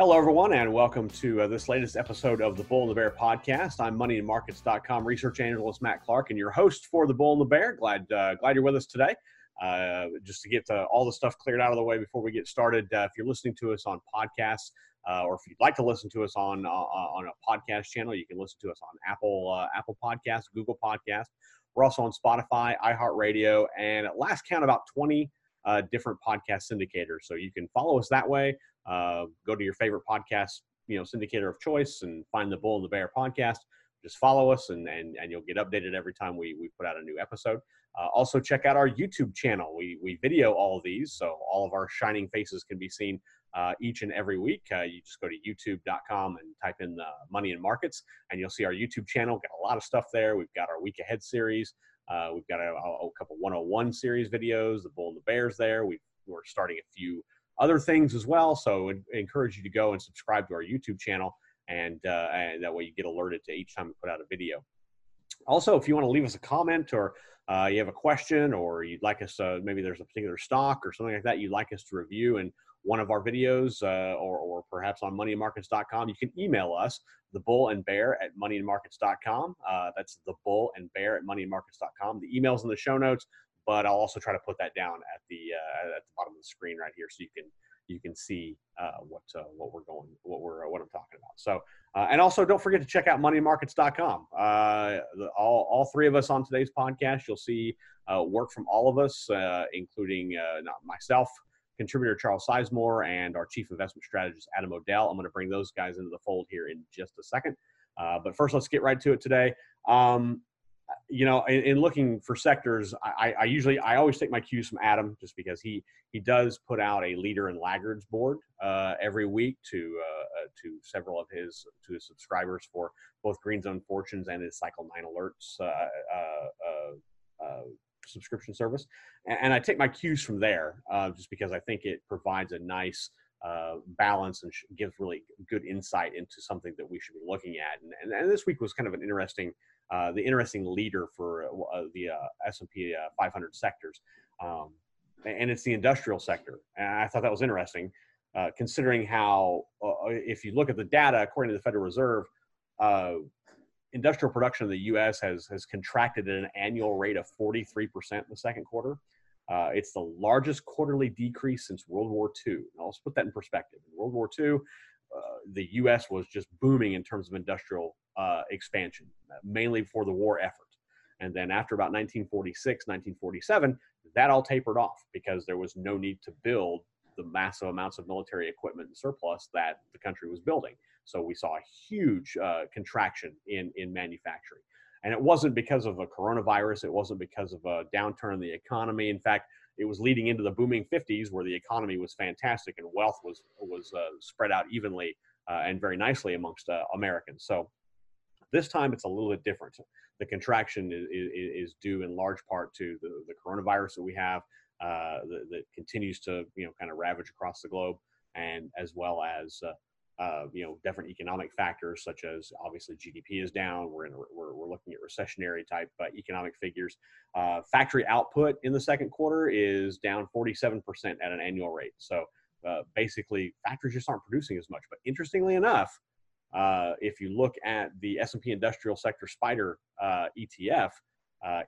Hello, everyone, and welcome to uh, this latest episode of the Bull and the Bear podcast. I'm moneyandmarkets.com research analyst Matt Clark and your host for the Bull and the Bear. Glad, uh, glad you're with us today. Uh, just to get uh, all the stuff cleared out of the way before we get started, uh, if you're listening to us on podcasts, uh, or if you'd like to listen to us on on a podcast channel, you can listen to us on Apple Apple Podcasts, Google Podcasts. We're also on Spotify, iHeartRadio, and at last count, about 20 different podcast syndicators. So you can follow us that way uh, go to your favorite podcast, you know, syndicator of choice and find the Bull and the Bear podcast. Just follow us and, and, and you'll get updated every time we, we put out a new episode. Uh, also, check out our YouTube channel. We, we video all these, so all of our shining faces can be seen uh, each and every week. Uh, you just go to youtube.com and type in money and markets, and you'll see our YouTube channel. Got a lot of stuff there. We've got our week ahead series. Uh, we've got a, a, couple 101 series videos, the Bull and the Bears there. we are starting a few other things as well. So I encourage you to go and subscribe to our YouTube channel, and, uh, and that way you get alerted to each time we put out a video. Also, if you want to leave us a comment or uh, you have a question or you'd like us, maybe there's a particular stock or something like that you'd like us to review in one of our videos uh, or, or perhaps on moneyandmarkets.com, you can email us, the bull and bear at moneyandmarkets.com. Uh, that's the bull and bear at moneyandmarkets.com. The email's in the show notes but I'll also try to put that down at the uh, at the bottom of the screen right here, so you can you can see uh, what uh, what we're going what we're what I'm talking about. So uh, and also don't forget to check out moneymarkets.com. Uh, the, all all three of us on today's podcast, you'll see uh, work from all of us, uh, including not myself. Contributor Charles Sizemore and our chief investment strategist Adam O'Dell. I'm going to bring those guys into the fold here in just a second. but first, let's get right to it today. Um, you know, in, in, looking for sectors, I, I, usually I always take my cues from Adam just because he he does put out a leader and laggards board uh, every week to uh, uh, to several of his to his subscribers for both Green Zone Fortunes and his Cycle Nine Alerts uh, uh, uh, subscription service, and, and, I take my cues from there just because I think it provides a nice. balance and gives really good insight into something that we should be looking at. And, and, and this week was kind of an interesting uh, the interesting leader for uh, the uh, S&P 500 sectors. Um, and it's the industrial sector. And I thought that was interesting, considering how, if you look at the data, according to the Federal Reserve, industrial production in the U.S. has has contracted at an annual rate of 43% in the second quarter. Uh, it's the largest quarterly decrease since World War II. Now, let's put that in perspective. In World War II, uh, the U.S. was just booming in terms of industrial uh, expansion, mainly for the war effort. And then after about 1946, 1947, that all tapered off because there was no need to build the massive amounts of military equipment and surplus that the country was building. So we saw a huge uh, contraction in, in manufacturing. And it wasn't because of a coronavirus, it wasn't because of a downturn in the economy. In fact, it was leading into the booming 50s where the economy was fantastic and wealth was, was uh, spread out evenly uh, and very nicely amongst uh, Americans. So this time it's a little bit different. The contraction is, is, due in large part to the, the coronavirus that we have uh, that, that, continues to you know kind of ravage across the globe, and as well as uh, you know different economic factors such as obviously GDP is down. We're in we're, we're looking at recessionary type uh, economic figures. Uh, factory output in the second quarter is down 47% at an annual rate. So uh, basically, factories just aren't producing as much. But interestingly enough, uh, if you look at the S&P Industrial Sector Spider uh, ETF,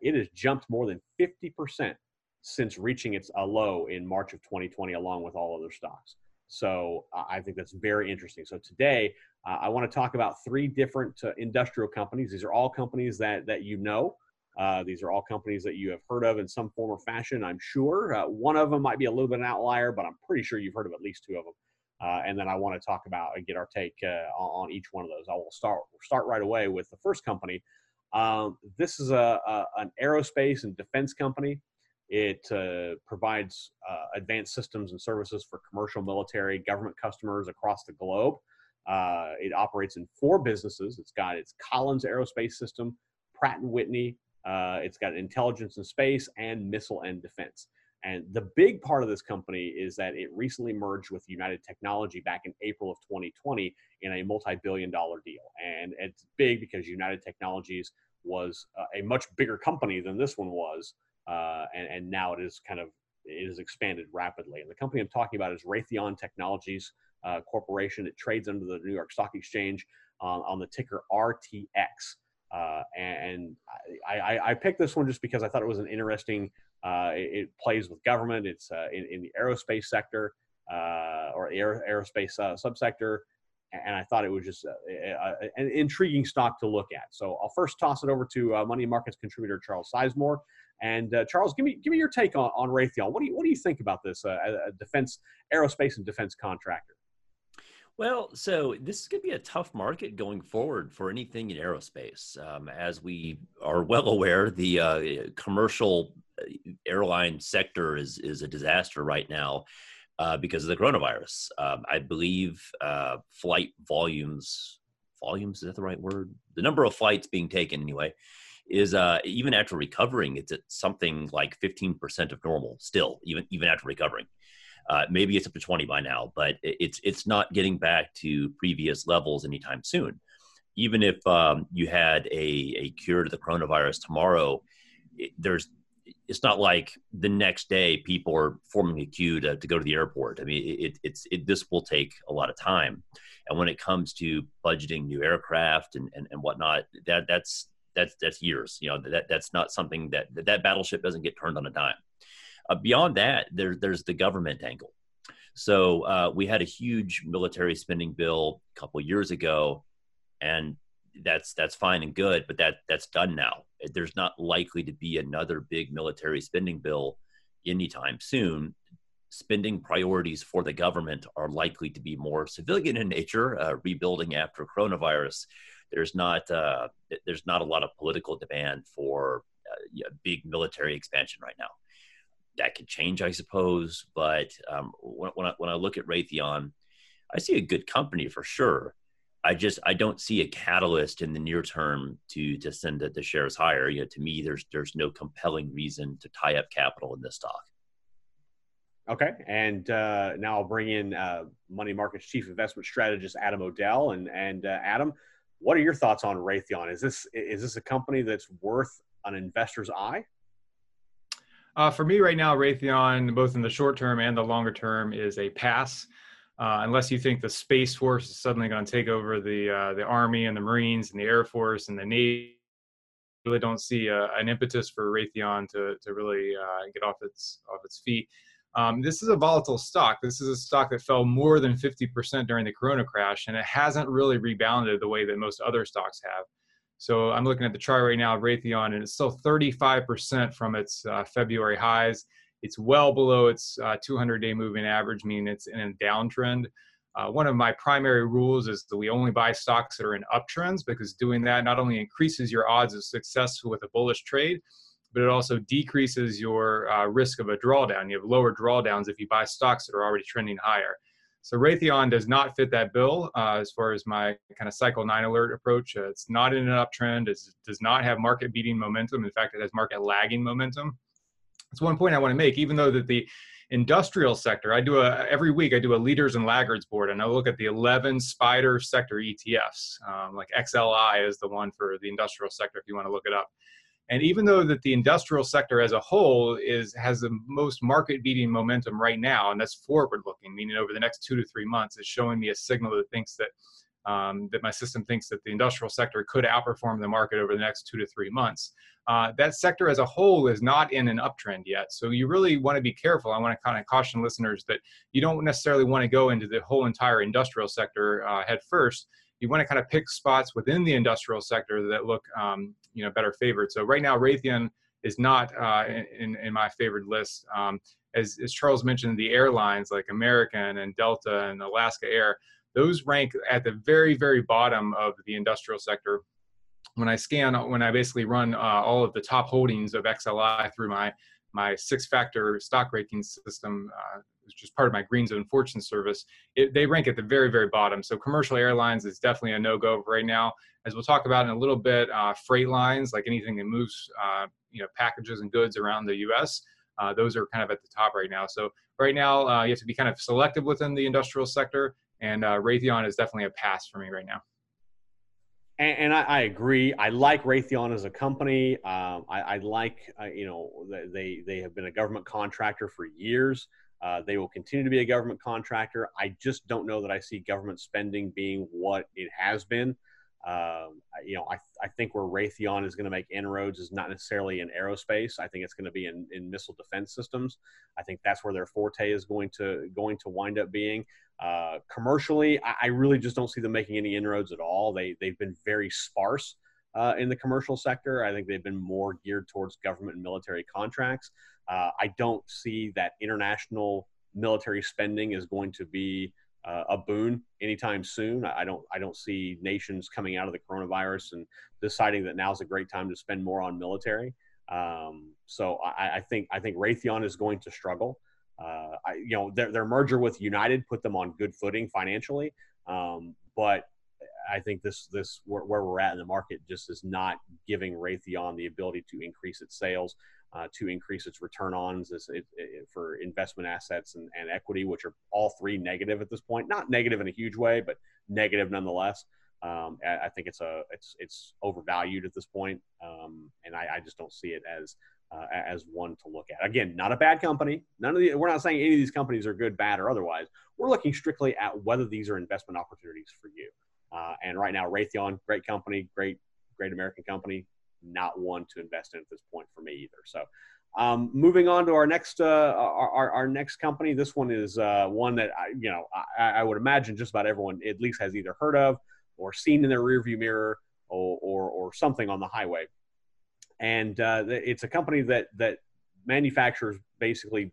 it has jumped more than 50% since reaching its low in March of 2020, along with all other stocks. So I think that's very interesting. So today, uh, I want to talk about three different uh, industrial companies. These are all companies that that you know. Uh, these are all companies that you have heard of in some form or fashion, I'm sure. one of them might be a little bit an outlier, but I'm pretty sure you've heard of at least two of them. Uh, and then I want to talk about and get our take uh, on, each one of those. I will start start right away with the first company. Um, this is a, a, an aerospace and defense company. It uh, provides uh, advanced systems and services for commercial, military, government customers across the globe. Uh, it operates in four businesses. It's got its Collins Aerospace System, Pratt and Whitney, Uh, it's got intelligence and space and missile and defense. And the big part of this company is that it recently merged with United Technology back in April of 2020 in a multi billion dollar deal. And it's big because United Technologies was uh, a much bigger company than this one was. Uh, and, and now it is kind of it has expanded rapidly. And the company I'm talking about is Raytheon Technologies uh, Corporation. It trades under the New York Stock Exchange um, on the ticker RTX. Uh, and I, I, I, picked this one just because I thought it was an interesting. Uh, it, it, plays with government. It's uh, in, in, the aerospace sector uh, or air, aerospace uh, subsector, and I thought it was just an intriguing stock to look at. So I'll first toss it over to Money Markets contributor Charles Sizemore. And Charles, give me give me your take on, on Raytheon. What do you what do you think about this a defense aerospace and defense contractor? Well, so this is going to be a tough market going forward for anything in aerospace. Um, as we are well aware, the uh, commercial uh, airline sector is is a disaster right now uh, because of the coronavirus. Um, I believe uh, flight volumes volumes is that the right word? The number of flights being taken anyway is uh, even after recovering, it's at something like 15% of normal still, even even after recovering. Uh, maybe it's up to 20 by now, but it's it's not getting back to previous levels anytime soon. Even if um, you had a, a cure to the coronavirus tomorrow, it, there's it's not like the next day people are forming a queue to, to go to the airport. I mean, it, it's it, this will take a lot of time, and when it comes to budgeting new aircraft and, and, and whatnot, that that's that's that's years. You know that that's not something that that battleship doesn't get turned on a dime. Uh, beyond that, there's there's the government angle. So uh, we had a huge military spending bill a couple years ago, and that's that's fine and good, but that that's done now. There's not likely to be another big military spending bill anytime soon. Spending priorities for the government are likely to be more civilian in nature, uh, rebuilding after coronavirus. There's not uh, there's not a lot of political demand for uh, big military expansion right now that could change, I suppose. But um, when, when, I, when I look at Raytheon, I see a good company for sure. I just I don't see a catalyst in the near term to to send the, the shares higher. You know, to me, there's there's no compelling reason to tie up capital in this stock. Okay, and uh, now I'll bring in uh, Money Markets Chief Investment Strategist Adam O'Dell. And and uh, Adam, what are your thoughts on Raytheon? Is this is this a company that's worth an investor's eye? Uh, for me right now, Raytheon, both in the short term and the longer term, is a pass. Uh, unless you think the Space Force is suddenly going to take over the uh, the Army and the Marines and the Air Force and the Navy, really don't see uh, an impetus for Raytheon to to really uh, get off its off its feet. Um, this is a volatile stock. This is a stock that fell more than 50% during the Corona crash, and it hasn't really rebounded the way that most other stocks have. So I'm looking at the chart right now of Raytheon, and it's still 35% from its uh, February highs. It's well below its 200-day uh, moving average, meaning it's in a downtrend. Uh, one of my primary rules is that we only buy stocks that are in uptrends because doing that not only increases your odds of success with a bullish trade, but it also decreases your uh, risk of a drawdown. You have lower drawdowns if you buy stocks that are already trending higher. So Raytheon does not fit that bill uh, as far as my kind of cycle nine alert approach. Uh, it's not in an uptrend. It does not have market beating momentum. In fact, it has market lagging momentum. That's one point I want to make. Even though that the industrial sector, I do a every week I do a leaders and laggards board, and I look at the 11 spider sector ETFs. Um, like XLI is the one for the industrial sector if you want to look it up. And even though that the industrial sector as a whole is has the most market beating momentum right now, and that's forward looking, meaning over the next two to three months, is showing me a signal that thinks that um, that my system thinks that the industrial sector could outperform the market over the next two to three months. Uh, that sector as a whole is not in an uptrend yet. So you really want to be careful. I want to kind of caution listeners that you don't necessarily want to go into the whole entire industrial sector uh, head first you want to kind of pick spots within the industrial sector that look um, you know better favored. So right now Raytheon is not uh, in, in my favored list. Um, as, as Charles mentioned, the airlines like American and Delta and Alaska Air, those rank at the very, very bottom of the industrial sector. When I scan, when I basically run uh, all of the top holdings of XLI through my my six factor stock ranking system uh, which is part of my Green Zone Fortune service, it, they rank at the very, very bottom. So commercial airlines is definitely a no-go right now. As we'll talk about in a little bit, uh, freight lines, like anything that moves, uh, you know, packages and goods around the U.S., uh, those are kind of at the top right now. So right now, uh, you have to be kind of selective within the industrial sector, and uh, Raytheon is definitely a pass for me right now. And, and I, I, agree. I like Raytheon as a company. Um, I, I, like, uh, you know, they they have been a government contractor for years. Uh, they will continue to be a government contractor. I just don't know that I see government spending being what it has been. Um, you know, I, I think where Raytheon is going to make inroads is not necessarily in aerospace. I think it's going to be in, in missile defense systems. I think that's where their forte is going to going to wind up being. Uh, commercially, I, I, really just don't see them making any inroads at all. They they've been very sparse uh, in the commercial sector. I think they've been more geared towards government and military contracts. Uh, I don't see that international military spending is going to be uh, a boon anytime soon. I don't I don't see nations coming out of the coronavirus and deciding that now's a great time to spend more on military. Um, so I, I, think I think Raytheon is going to struggle. Uh, I, you know their, their merger with United put them on good footing financially, um, but I think this this where, where, we're at in the market just is not giving Raytheon the ability to increase its sales uh, to increase its return on it, it, for investment assets and, and, equity, which are all three negative at this point. Not negative in a huge way, but negative nonetheless. Um, I, I, think it's a it's it's overvalued at this point, um, and I, I, just don't see it as uh, as one to look at. Again, not a bad company. None of the we're not saying any of these companies are good, bad, or otherwise. We're looking strictly at whether these are investment opportunities for you. Uh, and right now, Raytheon, great company, great great American company, not one to invest in at this point for me either. So, um, moving on to our next uh, our, our next company. This one is uh, one that I, you know I, I, would imagine just about everyone at least has either heard of or seen in their rearview mirror or, or, or something on the highway. And uh, it's a company that that manufactures basically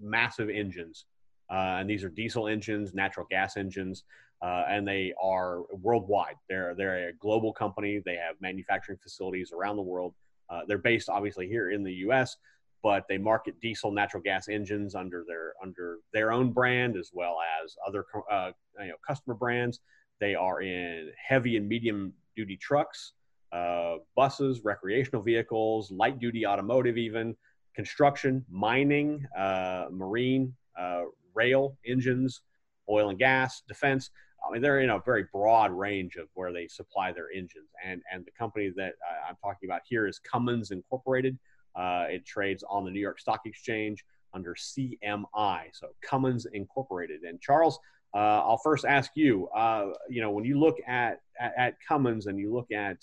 massive engines, uh, and these are diesel engines, natural gas engines uh, and they are worldwide. They're they're a global company. They have manufacturing facilities around the world. Uh, they're based obviously here in the U.S., but they market diesel, natural gas engines under their under their own brand as well as other uh, you know customer brands. They are in heavy and medium duty trucks, uh, buses, recreational vehicles, light duty automotive, even construction, mining, uh, marine, uh, rail engines oil and gas, defense. I mean, they're in a very broad range of where they supply their engines. And, and the company that I'm talking about here is Cummins Incorporated. Uh, it trades on the New York Stock Exchange under CMI, so Cummins Incorporated. And Charles, uh, I'll first ask you. Uh, you know, when you look at, at, at Cummins and you look at,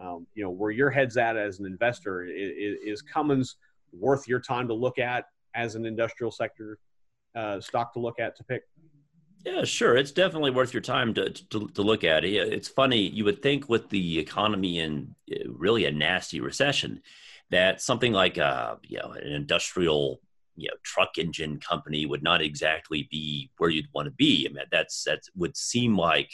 um, you know, where your head's at as an investor, is, is, Cummins worth your time to look at as an industrial sector uh, stock to look at to pick? Yeah, sure. It's definitely worth your time to, to, to look at. It. It's funny. You would think with the economy in uh, really a nasty recession, that something like a uh, you know an industrial you know truck engine company would not exactly be where you'd want to be. I mean, that's that would seem like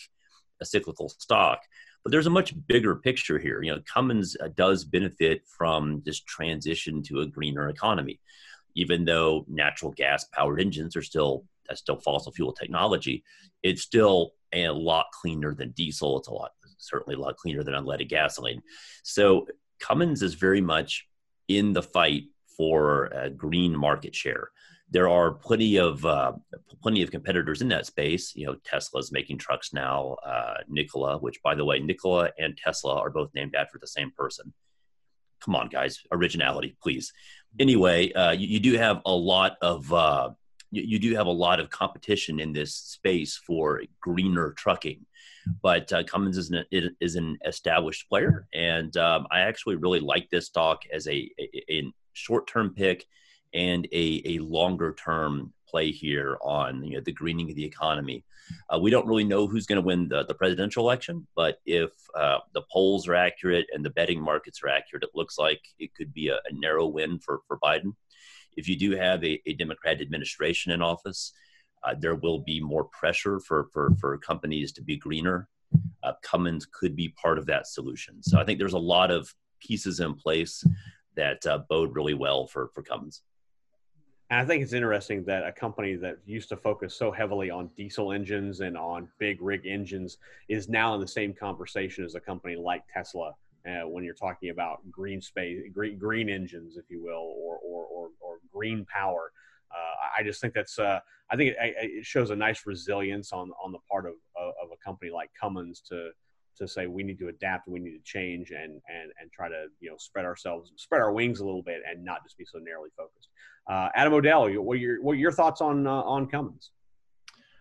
a cyclical stock, but there's a much bigger picture here. You know, Cummins uh, does benefit from this transition to a greener economy, even though natural gas powered engines are still that's still fossil fuel technology. It's still a lot cleaner than diesel. It's a lot, certainly a lot cleaner than unleaded gasoline. So Cummins is very much in the fight for green market share. There are plenty of uh, plenty of competitors in that space. You know, Tesla's making trucks now. Uh, Nikola, which by the way, Nikola and Tesla are both named after the same person. Come on, guys, originality, please. Anyway, uh, you, you, do have a lot of uh, you, you, do have a lot of competition in this space for greener trucking. But uh, Cummins is an, is an established player, and um, I actually really like this stock as a, a, a short term pick and a, a longer term play here on you know, the greening of the economy. Uh, we don't really know who's going to win the, the presidential election, but if uh, the polls are accurate and the betting markets are accurate, it looks like it could be a, a narrow win for, for Biden if you do have a, a Democrat administration in office, uh, there will be more pressure for, for, for companies to be greener. Uh, Cummins could be part of that solution. So I think there's a lot of pieces in place that uh, bode really well for, for Cummins. And I think it's interesting that a company that used to focus so heavily on diesel engines and on big rig engines is now in the same conversation as a company like Tesla. Uh, when you're talking about green space, green, green engines, if you will, or or, green power, uh, I just think that's uh, I think it, it, shows a nice resilience on on the part of of a company like Cummins to to say we need to adapt, we need to change, and and and try to you know spread ourselves, spread our wings a little bit, and not just be so narrowly focused. Uh, Adam O'Dell, what are your what are your thoughts on uh, on Cummins?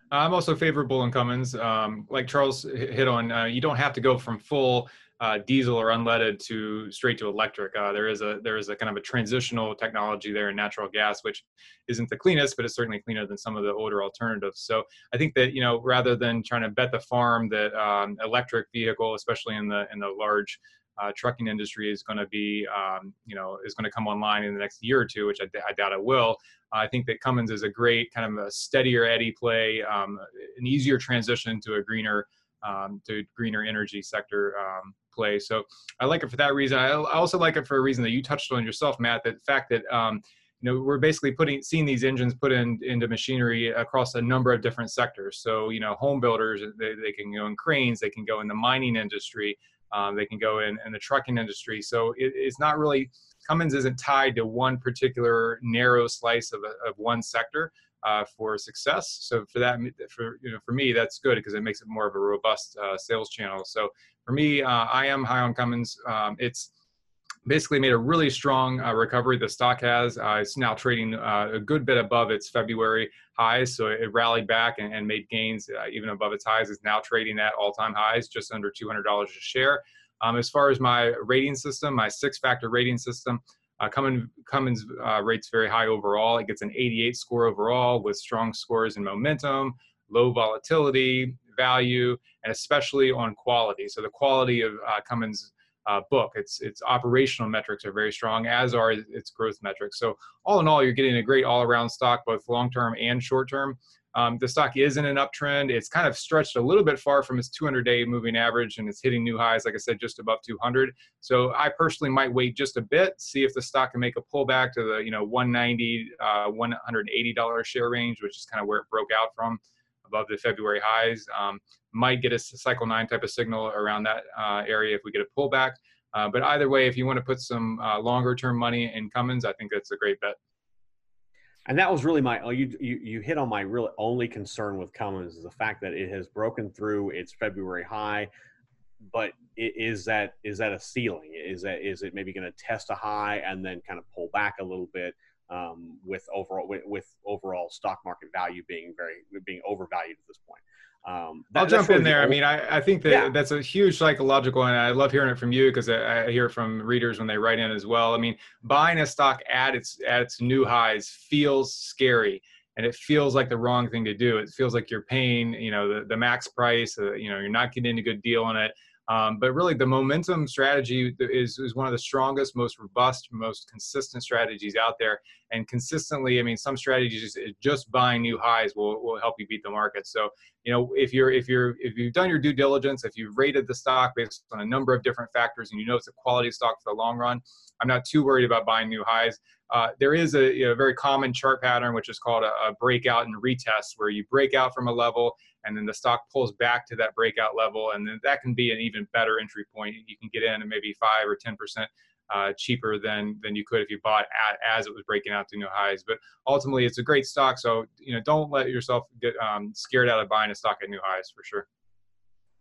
I'm also favorable in Cummins. Um, like Charles hit on, uh, you don't have to go from full uh, diesel or unleaded to straight to electric. Uh, there is a there is a kind of a transitional technology there in natural gas, which isn't the cleanest, but it's certainly cleaner than some of the older alternatives. So I think that you know rather than trying to bet the farm that um, electric vehicle, especially in the in the large uh, trucking industry is going to be, um, you know, is going to come online in the next year or two, which I, doubt it will. I think that Cummins is a great kind of a steadier eddy play, um, an easier transition to a greener, um, to greener energy sector um, play. So I like it for that reason. I, also like it for a reason that you touched on yourself, Matt. That fact that um, you know we're basically putting seeing these engines put in into machinery across a number of different sectors. So you know, home builders they, they can go in cranes, they can go in the mining industry, um, they can go in in the trucking industry. So it, it's not really Cummins isn't tied to one particular narrow slice of, a, of one sector uh, for success. So for that, for you know, for me, that's good because it makes it more of a robust uh, sales channel. So for me, uh, I am high on Cummins. Um, it's basically made a really strong uh, recovery. The stock has. Uh, it's now trading uh, a good bit above its February highs. So it rallied back and, and made gains even above its highs. It's now trading at all-time highs, just under $200 a share. Um, as far as my rating system, my six-factor rating system, uh, Cummins, Cummins uh, rates very high overall. It gets an 88 score overall with strong scores in momentum, low volatility, value, and especially on quality. So the quality of uh, Cummins uh, book, its its operational metrics are very strong, as are its growth metrics. So all in all, you're getting a great all-around stock, both long-term and short-term. Um, the stock is in an uptrend. It's kind of stretched a little bit far from its 200-day moving average, and it's hitting new highs, like I said, just above 200. So I personally might wait just a bit, see if the stock can make a pullback to the you know 190, uh, 180 dollar share range, which is kind of where it broke out from above the February highs. Um, might get a cycle nine type of signal around that uh, area if we get a pullback. Uh, but either way, if you want to put some uh, longer term money in Cummins, I think that's a great bet. And that was really my oh, you you you hit on my real only concern with Cummins is the fact that it has broken through its February high, but is that is that a ceiling? Is that is it maybe going to test a high and then kind of pull back a little bit? um, with overall with, with, overall stock market value being very being overvalued at this point. Um, that, I'll jump in there. I mean, I, I think that yeah. that's a huge psychological, and I love hearing it from you because I, I, hear from readers when they write in as well. I mean, buying a stock at its at its new highs feels scary, and it feels like the wrong thing to do. It feels like you're paying, you know, the, the max price. Uh, you know, you're not getting a good deal on it. Um, but really, the momentum strategy is, is one of the strongest, most robust, most consistent strategies out there. And consistently, I mean, some strategies just buying new highs will, will help you beat the market. So, you know, if you're if you're if you've done your due diligence, if you've rated the stock based on a number of different factors, and you know it's a quality stock for the long run, I'm not too worried about buying new highs. Uh, there is a, you know, very common chart pattern, which is called a, a breakout and retest, where you break out from a level and then the stock pulls back to that breakout level, and then that can be an even better entry point. You can get in at maybe five or ten percent uh, cheaper than than you could if you bought at, as it was breaking out to new highs. But ultimately, it's a great stock, so you know don't let yourself get um, scared out of buying a stock at new highs for sure.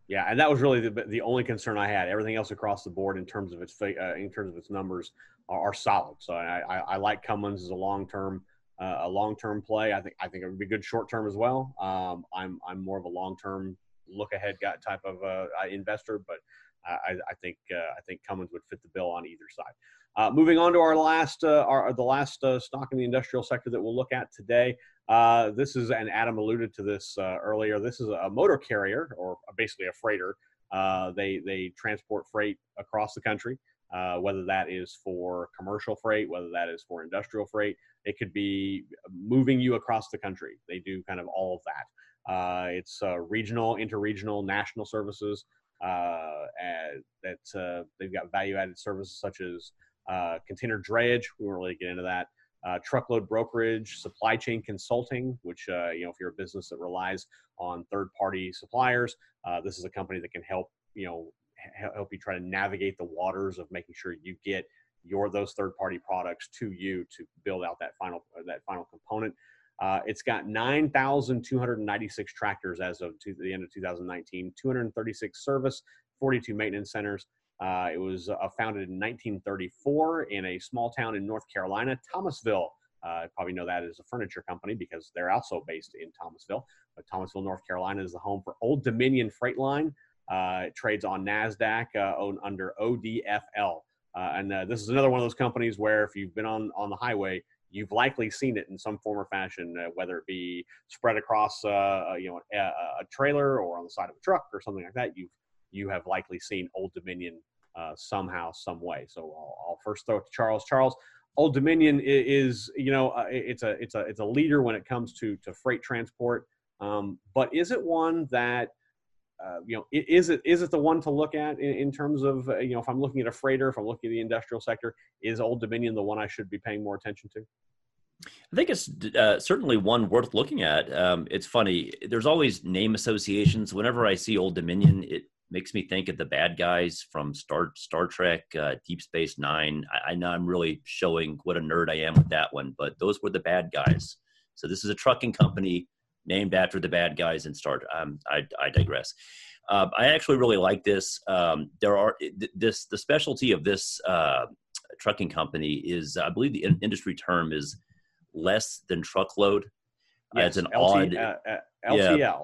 Yeah, and that was really the, the only concern I had. Everything else across the board in terms of its uh, in terms of its numbers are, are solid. So I, I, I, like Cummins as a long term uh, a long term play. I think I think it would be good short term as well. Um, I'm I'm more of a long term look ahead guy type of uh, investor, but I, I think uh, I think Cummins would fit the bill on either side. Uh, moving on to our last uh, our the last stock in the industrial sector that we'll look at today. this is and Adam alluded to this earlier. This is a motor carrier or basically a freighter. they they transport freight across the country. Uh, whether that is for commercial freight, whether that is for industrial freight. It could be moving you across the country. They do kind of all of that. Uh, it's uh, regional, interregional, national services. Uh, that uh, they've got value-added services such as uh, container drayage. We won't really get into that. uh, truckload brokerage, supply chain consulting, which, uh, you know, if you're a business that relies on third party suppliers, uh, this is a company that can help, you know, help you try to navigate the waters of making sure you get your those third party products to you to build out that final that final component. Uh, it's got 9,296 tractors as of to the end of 2019, 236 service, 42 maintenance centers. Uh, it was uh, founded in 1934 in a small town in North Carolina, Thomasville. Uh, probably know that as a furniture company because they're also based in Thomasville. But Thomasville, North Carolina is the home for Old Dominion Freight Line. Uh, it trades on NASDAQ uh, under ODFL. Uh, and this is another one of those companies where if you've been on, on the highway, you've likely seen it in some form or fashion, uh, whether it be spread across uh, you know a, a, trailer or on the side of a truck or something like that. You've you have likely seen Old Dominion uh, somehow, some way. So I'll, I'll, first throw it to Charles. Charles, Old Dominion is, you know uh, it's a it's a it's a leader when it comes to to freight transport, um, but is it one that uh, you know, is it is it the one to look at in, in terms of uh, you know if I'm looking at a freighter, if I'm looking at the industrial sector, is Old Dominion the one I should be paying more attention to? I think it's uh, certainly one worth looking at. Um, it's funny. There's always name associations. Whenever I see Old Dominion, it makes me think of the bad guys from Star Star Trek, uh, Deep Space Nine. I, I, know I'm really showing what a nerd I am with that one, but those were the bad guys. So this is a trucking company named after the bad guys in Star. Um, I, I digress. Uh, I actually really like this. Um, there are this the specialty of this uh, trucking company is I believe the in- industry term is less than truckload. Yes, uh, it's an LT, odd LTL. Yeah,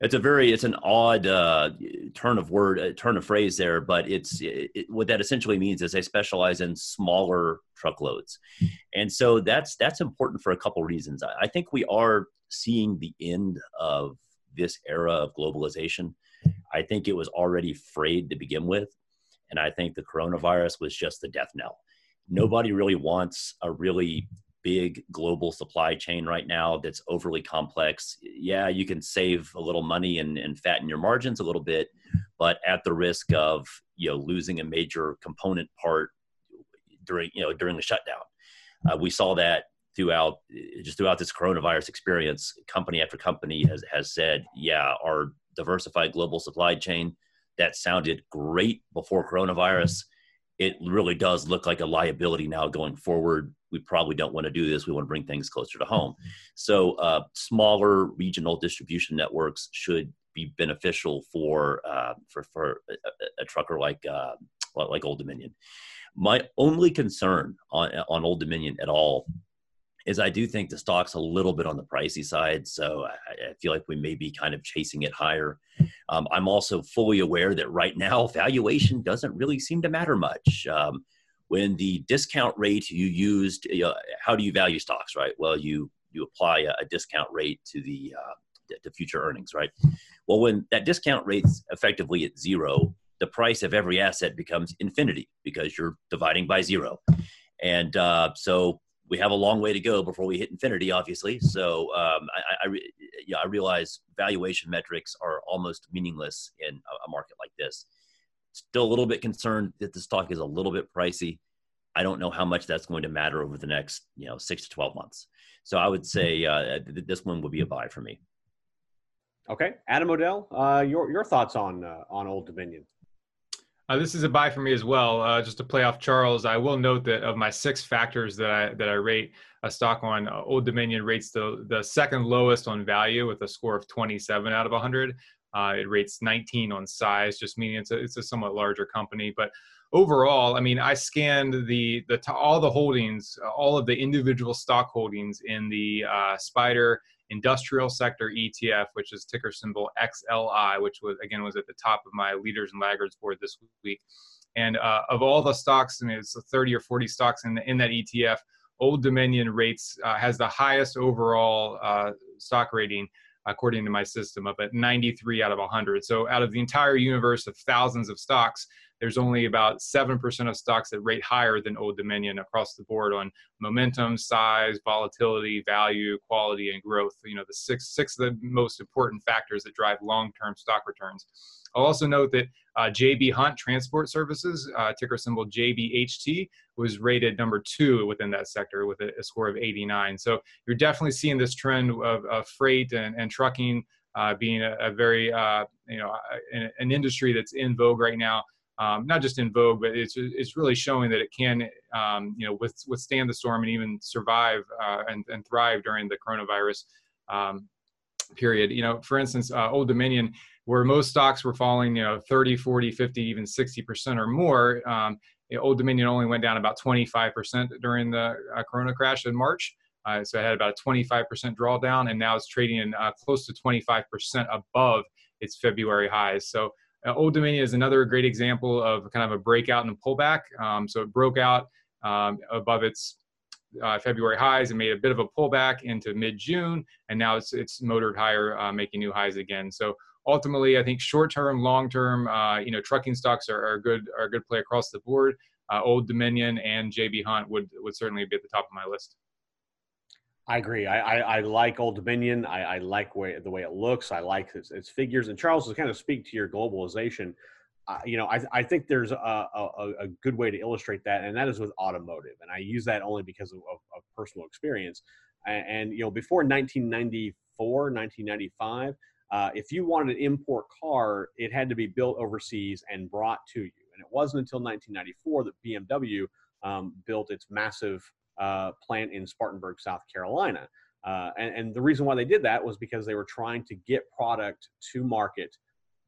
it's a very it's an odd uh, turn of word uh, turn of phrase there but it's it, what that essentially means is they specialize in smaller truckloads. And so that's that's important for a couple reasons. I, I think we are seeing the end of this era of globalization. I think it was already frayed to begin with and i think the coronavirus was just the death knell. Nobody really wants a really big global supply chain right now that's overly complex. Yeah, you can save a little money and, and fatten your margins a little bit, but at the risk of you know losing a major component part during you know during the shutdown. Uh, we saw that throughout just throughout this coronavirus experience. Company after company has has said, yeah, our diversified global supply chain that sounded great before coronavirus it really does look like a liability now going forward. We probably don't want to do this. We want to bring things closer to home. So, uh, smaller regional distribution networks should be beneficial for uh, for for a, a trucker like uh, like Old Dominion. My only concern on on Old Dominion at all is I do think the stock's a little bit on the pricey side. So I, I feel like we may be kind of chasing it higher. Um, I'm also fully aware that right now valuation doesn't really seem to matter much. Um, when the discount rate you used, you know, how do you value stocks, right? Well, you you apply a, a discount rate to the uh, to future earnings, right? Well, when that discount rate's effectively at zero, the price of every asset becomes infinity because you're dividing by zero. And uh, so we have a long way to go before we hit infinity, obviously. So um, I, I, yeah, I realize valuation metrics are almost meaningless in a, a, market like this. Still a little bit concerned that the stock is a little bit pricey. I don't know how much that's going to matter over the next, you know, six to twelve months. So I would say uh, this one would be a buy for me. Okay, Adam O'Dell, uh, your your thoughts on uh, on Old Dominion? Uh, this is a buy for me as well. Uh, just to play off Charles, I will note that of my six factors that I that I rate a stock on, uh, Old Dominion rates the the second lowest on value with a score of 27 out of 100. Uh, it rates 19 on size, just meaning it's a it's a somewhat larger company. But overall, I mean, I scanned the the all the holdings, all of the individual stock holdings in the uh, Spider industrial sector ETF, which is ticker symbol XLI, which was again was at the top of my leaders and laggards board this week. And uh, of all the stocks, I mean, it's 30 or 40 stocks in, the, in that ETF. Old Dominion rates uh, has the highest overall uh, stock rating according to my system of at 93 out of 100. So out of the entire universe of thousands of stocks, there's only about 7% of stocks that rate higher than Old Dominion across the board on momentum, size, volatility, value, quality, and growth. You know, the six, six of the most important factors that drive long term stock returns. I'll also note that uh, JB Hunt Transport Services, uh, ticker symbol JBHT, was rated number two within that sector with a, a score of 89. So you're definitely seeing this trend of, of freight and, and trucking uh, being a, a very, uh, you know, an, an, industry that's in vogue right now. Um, not just in vogue, but it's it's really showing that it can, um, you know, with, withstand the storm and even survive uh, and, and thrive during the coronavirus um, period. You know, for instance, uh, Old Dominion where most stocks were falling, you know, 30, 40, 50, even 60% or more. Um, Old Dominion only went down about 25% during the uh, Corona crash in March. Uh, so it had about a 25% drawdown, and now it's trading in uh, close to 25% above its February highs. So uh, Old Dominion is another great example of kind of a breakout and a pullback. Um, so it broke out um, above its uh, February highs and made a bit of a pullback into mid-June, and now it's it's motored higher, uh, making new highs again. So ultimately, I think short-term, long-term, uh, you know, trucking stocks are, are good are a good play across the board. Uh, Old Dominion and JB Hunt would would certainly be at the top of my list. I agree. I, I, I like Old Dominion. I, I like way, the way it looks. I like its, its figures. And Charles, to kind of speak to your globalization, uh, you know, I, I think there's a, a, a, good way to illustrate that, and that is with automotive. And I use that only because of, of, of personal experience. And, and, you know, before 1994, 1995, uh, if you wanted an import car, it had to be built overseas and brought to you. And it wasn't until 1994 that BMW um, built its massive uh, plant in Spartanburg, South Carolina. Uh, and, and, the reason why they did that was because they were trying to get product to market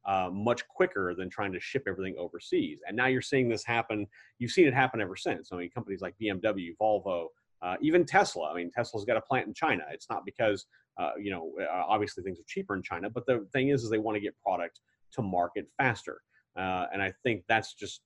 uh, much quicker than trying to ship everything overseas. And now you're seeing this happen. You've seen it happen ever since. I mean, companies like BMW, Volvo, uh, even Tesla. I mean, Tesla's got a plant in China. It's not because uh, you know, uh, obviously things are cheaper in China, but the thing is, is they want to get product to market faster. Uh, and I think that's just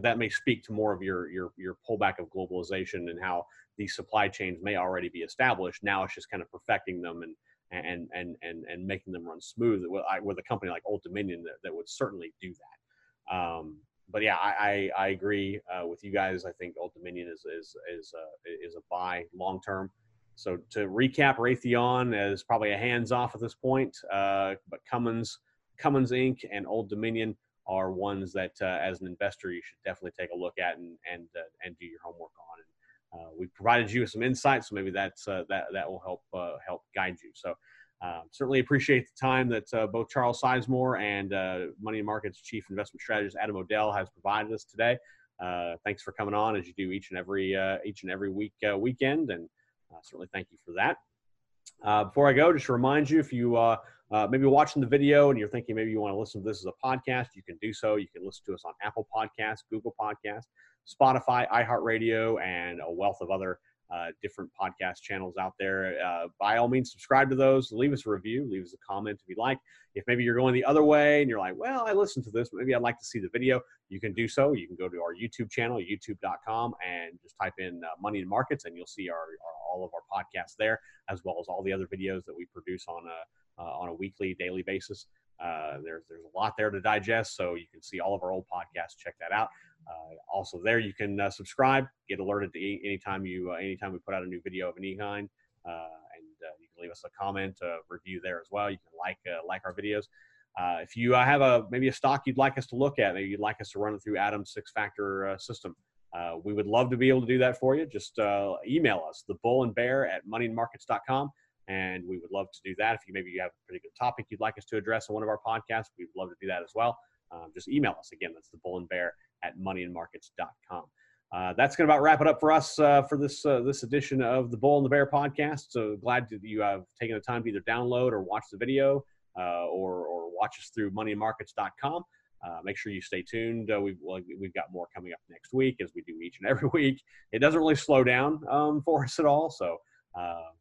that may speak to more of your your your pullback of globalization and how these supply chains may already be established. Now it's just kind of perfecting them and and and and and making them run smooth with, a company like Old Dominion that, that would certainly do that. Um, but yeah, I I, I agree uh, with you guys. I think Old Dominion is is is a, is a buy long term. So to recap, Raytheon is probably a hands off at this point, uh, but Cummins, Cummins Inc. and Old Dominion are ones that, uh, as an investor, you should definitely take a look at and and uh, and do your homework on. And uh, we provided you with some insights, so maybe that's uh, that that will help uh, help guide you. So. certainly appreciate the time that both Charles Sizemore and Money and Markets Chief Investment Strategist Adam O'Dell has provided us today. thanks for coming on as you do each and every each and every week weekend, and uh, certainly thank you for that. Uh, before I go, just to remind you, if you uh, maybe watching the video and you're thinking maybe you want to listen to this as a podcast, you can do so. You can listen to us on Apple Podcasts, Google Podcasts, Spotify, iHeartRadio, and a wealth of other uh, different podcast channels out there. Uh, by all means, subscribe to those. Leave us a review. Leave us a comment if you'd like. If maybe you're going the other way and you're like, well, I listened to this, maybe I'd like to see the video, you can do so. You can go to our YouTube channel, youtube.com, and just type in uh, Money and Markets, and you'll see our, our, all of our podcasts there, as well as all the other videos that we produce on a, uh, on a weekly, daily basis. Uh, there's there's a lot there to digest, so you can see all of our old podcasts. Check that out. Uh, also, there you can uh, subscribe, get alerted to anytime you uh, anytime we put out a new video of any kind, uh, and uh, you can leave us a comment, a review there as well. You can like like our videos. if you have a maybe a stock you'd like us to look at, maybe you'd like us to run it through Adam's six factor system. we would love to be able to do that for you. Just email us, the bull and bear at moneyandmarkets.com and we would love to do that. If you maybe you have a good topic you'd like us to address on one of our podcasts, we'd love to do that as well. Um, just email us again. That's the bull and bear at moneyandmarkets.com. Uh, that's going to about wrap it up for us uh, for this uh, this edition of the Bull and the Bear podcast. So glad that you have taken the time to either download or watch the video uh, or, or watch us through moneyandmarkets.com. Uh, make sure you stay tuned. Uh, we've, we've got more coming up next week as we do each and every week. It doesn't really slow down um, for us at all. So,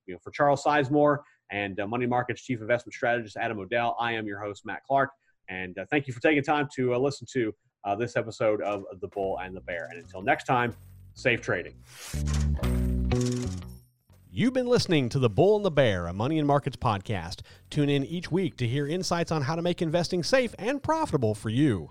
you know, for Charles Sizemore and Money Markets Chief Investment Strategist Adam O'Dell, I am your host, Matt Clark. And thank you for taking time to listen to uh, this episode of The Bull and the Bear. And until next time, safe trading. You've been listening to The Bull and the Bear, a money and markets podcast. Tune in each week to hear insights on how to make investing safe and profitable for you.